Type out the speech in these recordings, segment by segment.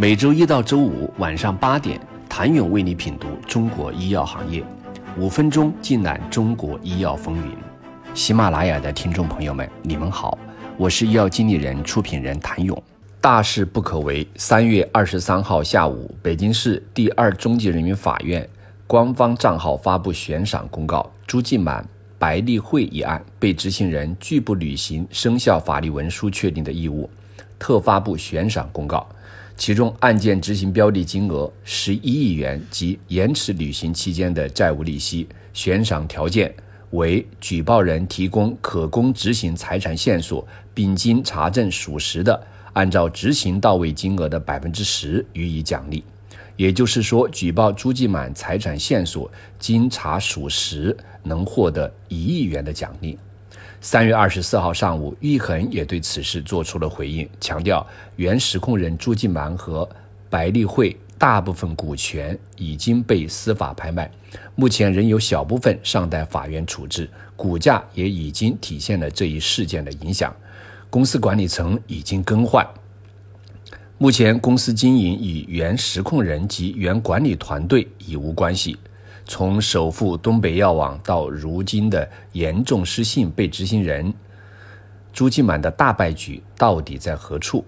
每周一到周五晚上八点，谭勇为你品读中国医药行业，五分钟尽览中国医药风云。喜马拉雅的听众朋友们，你们好，我是医药经理人、出品人谭勇。大事不可为。三月二十三号下午，北京市第二中级人民法院官方账号发布悬赏公告：朱继满、白丽慧一案，被执行人拒不履行生效法律文书确定的义务，特发布悬赏公告。其中，案件执行标的金额十一亿元及延迟履行期间的债务利息，悬赏条件为举报人提供可供执行财产线索，并经查证属实的。按照执行到位金额的百分之十予以奖励，也就是说，举报朱继满财产线索经查属实，能获得一亿元的奖励。三月二十四号上午，玉衡也对此事做出了回应，强调原实控人朱继满和白丽慧大部分股权已经被司法拍卖，目前仍有小部分尚待法院处置，股价也已经体现了这一事件的影响。公司管理层已经更换，目前公司经营与原实控人及原管理团队已无关系。从首富东北药网到如今的严重失信被执行人朱继满的大败局到底在何处？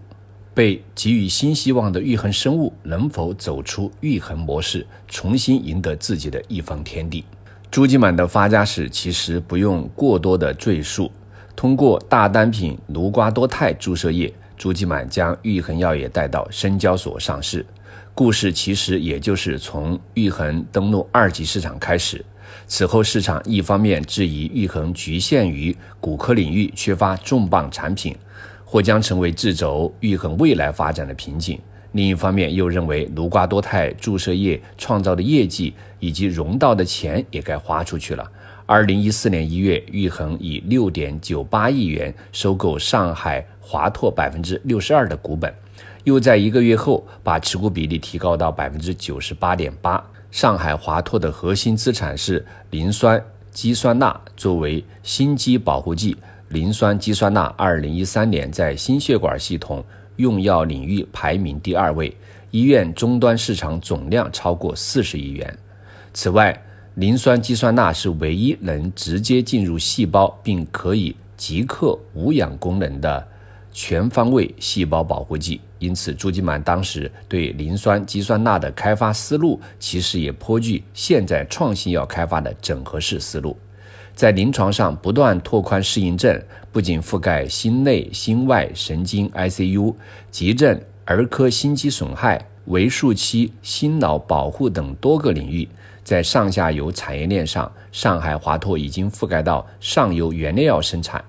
被给予新希望的玉衡生物能否走出玉衡模式，重新赢得自己的一方天地？朱继满的发家史其实不用过多的赘述。通过大单品芦瓜多肽注射液，朱继满将玉衡药业带到深交所上市。故事其实也就是从玉衡登陆二级市场开始。此后，市场一方面质疑玉衡局限于骨科领域，缺乏重磅产品，或将成为制肘玉衡未来发展的瓶颈；另一方面，又认为芦瓜多肽注射液创造的业绩以及融到的钱也该花出去了。二零一四年一月，玉衡以六点九八亿元收购上海华拓百分之六十二的股本，又在一个月后把持股比例提高到百分之九十八点八。上海华拓的核心资产是磷酸肌酸钠，作为心肌保护剂，磷酸肌酸钠二零一三年在心血管系统用药领域排名第二位，医院终端市场总量超过四十亿元。此外，磷酸肌酸钠是唯一能直接进入细胞并可以即刻无氧功能的全方位细胞保护剂，因此朱继满当时对磷酸肌酸钠的开发思路，其实也颇具现在创新药开发的整合式思路，在临床上不断拓宽适应症，不仅覆盖心内、心外、神经、ICU、急症、儿科心肌损害、围术期、心脑保护等多个领域。在上下游产业链上，上海华拓已经覆盖到上游原料药生产。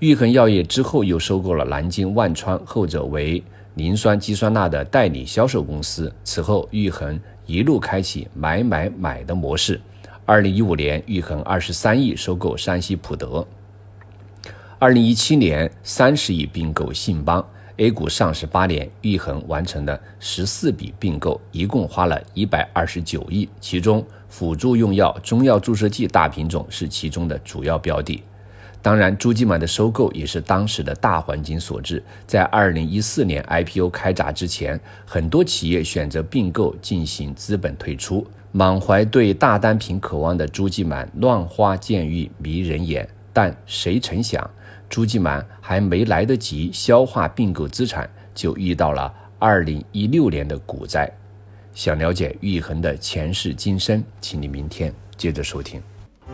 玉衡药业之后又收购了南京万川，后者为磷酸肌酸钠的代理销售公司。此后，玉衡一路开启买买买的模式。二零一五年，玉衡二十三亿收购山西普德；二零一七年，三十亿并购信邦。A 股上市八年，玉衡完成了十四笔并购，一共花了一百二十九亿。其中，辅助用药、中药注射剂大品种是其中的主要标的。当然，朱继满的收购也是当时的大环境所致。在二零一四年 IPO 开闸之前，很多企业选择并购进行资本退出。满怀对大单品渴望的朱继满，乱花渐欲迷人眼。但谁曾想？朱继满还没来得及消化并购资产，就遇到了二零一六年的股灾。想了解玉衡的前世今生，请你明天接着收听。